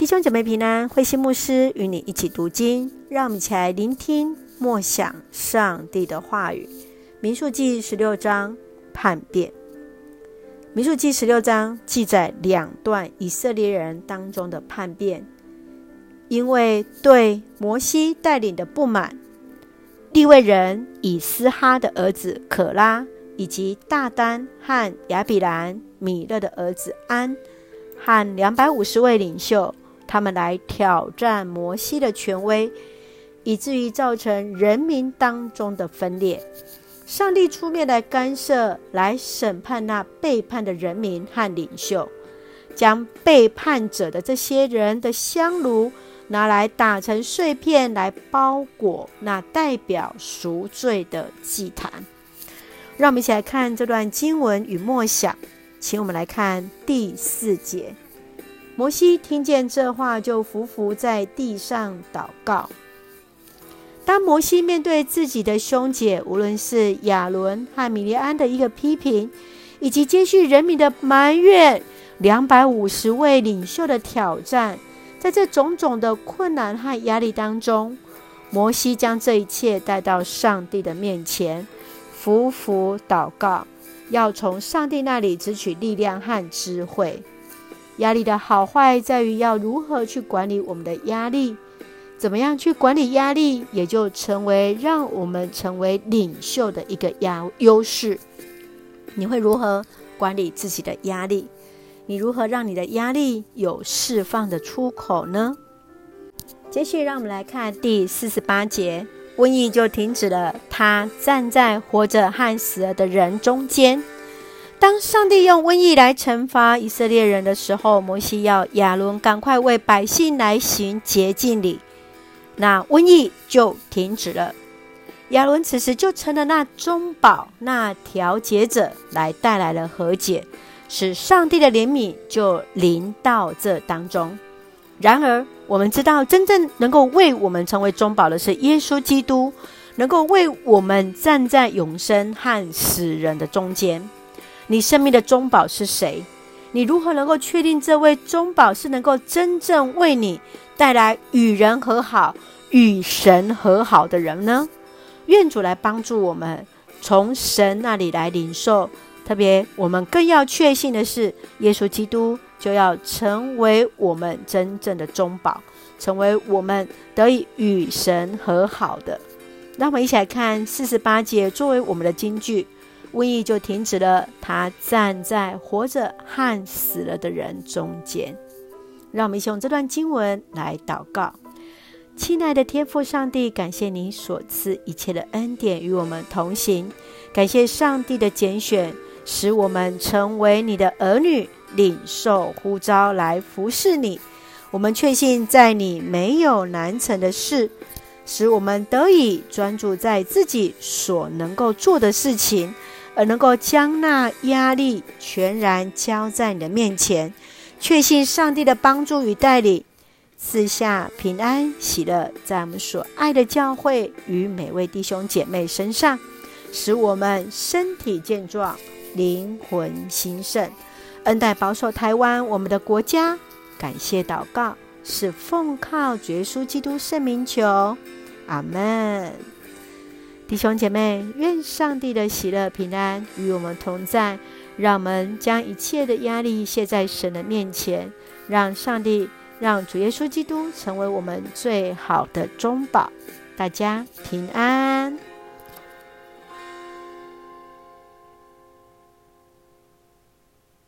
弟兄姐妹平安，慧馨牧师与你一起读经，让我们一起来聆听默想上帝的话语。民数记十六章叛变。民数记十六章记载两段以色列人当中的叛变，因为对摩西带领的不满，利未人以斯哈的儿子可拉，以及大丹和亚比兰米勒的儿子安，和两百五十位领袖。他们来挑战摩西的权威，以至于造成人民当中的分裂。上帝出面来干涉，来审判那背叛的人民和领袖，将背叛者的这些人的香炉拿来打成碎片，来包裹那代表赎罪的祭坛。让我们一起来看这段经文与默想，请我们来看第四节。摩西听见这话，就伏伏在地上祷告。当摩西面对自己的兄姐，无论是亚伦和米利安的一个批评，以及接续人民的埋怨，两百五十位领袖的挑战，在这种种的困难和压力当中，摩西将这一切带到上帝的面前，伏伏祷告，要从上帝那里汲取力量和智慧。压力的好坏在于要如何去管理我们的压力，怎么样去管理压力，也就成为让我们成为领袖的一个压优势。你会如何管理自己的压力？你如何让你的压力有释放的出口呢？接续，让我们来看第四十八节，瘟疫就停止了。他站在活着和死了的人中间。当上帝用瘟疫来惩罚以色列人的时候，摩西要亚伦赶快为百姓来行洁净礼，那瘟疫就停止了。亚伦此时就成了那中保、那调解者，来带来了和解，使上帝的怜悯就临到这当中。然而，我们知道，真正能够为我们成为中保的是耶稣基督，能够为我们站在永生和死人的中间。你生命的中保是谁？你如何能够确定这位中保是能够真正为你带来与人和好、与神和好的人呢？愿主来帮助我们，从神那里来领受。特别，我们更要确信的是，耶稣基督就要成为我们真正的中保，成为我们得以与神和好的。让我们一起来看四十八节，作为我们的金句。瘟疫就停止了。他站在活着和死了的人中间。让我们一起用这段经文来祷告。亲爱的天父上帝，感谢你所赐一切的恩典与我们同行。感谢上帝的拣选，使我们成为你的儿女，领受呼召来服侍你。我们确信在你没有难成的事，使我们得以专注在自己所能够做的事情。而能够将那压力全然交在你的面前，确信上帝的帮助与带领，赐下平安喜乐，在我们所爱的教会与每位弟兄姐妹身上，使我们身体健壮，灵魂兴盛，恩待保守台湾我们的国家。感谢祷告，是奉靠主耶稣基督圣名求，阿门。弟兄姐妹，愿上帝的喜乐平安与我们同在。让我们将一切的压力卸在神的面前，让上帝、让主耶稣基督成为我们最好的中保。大家平安。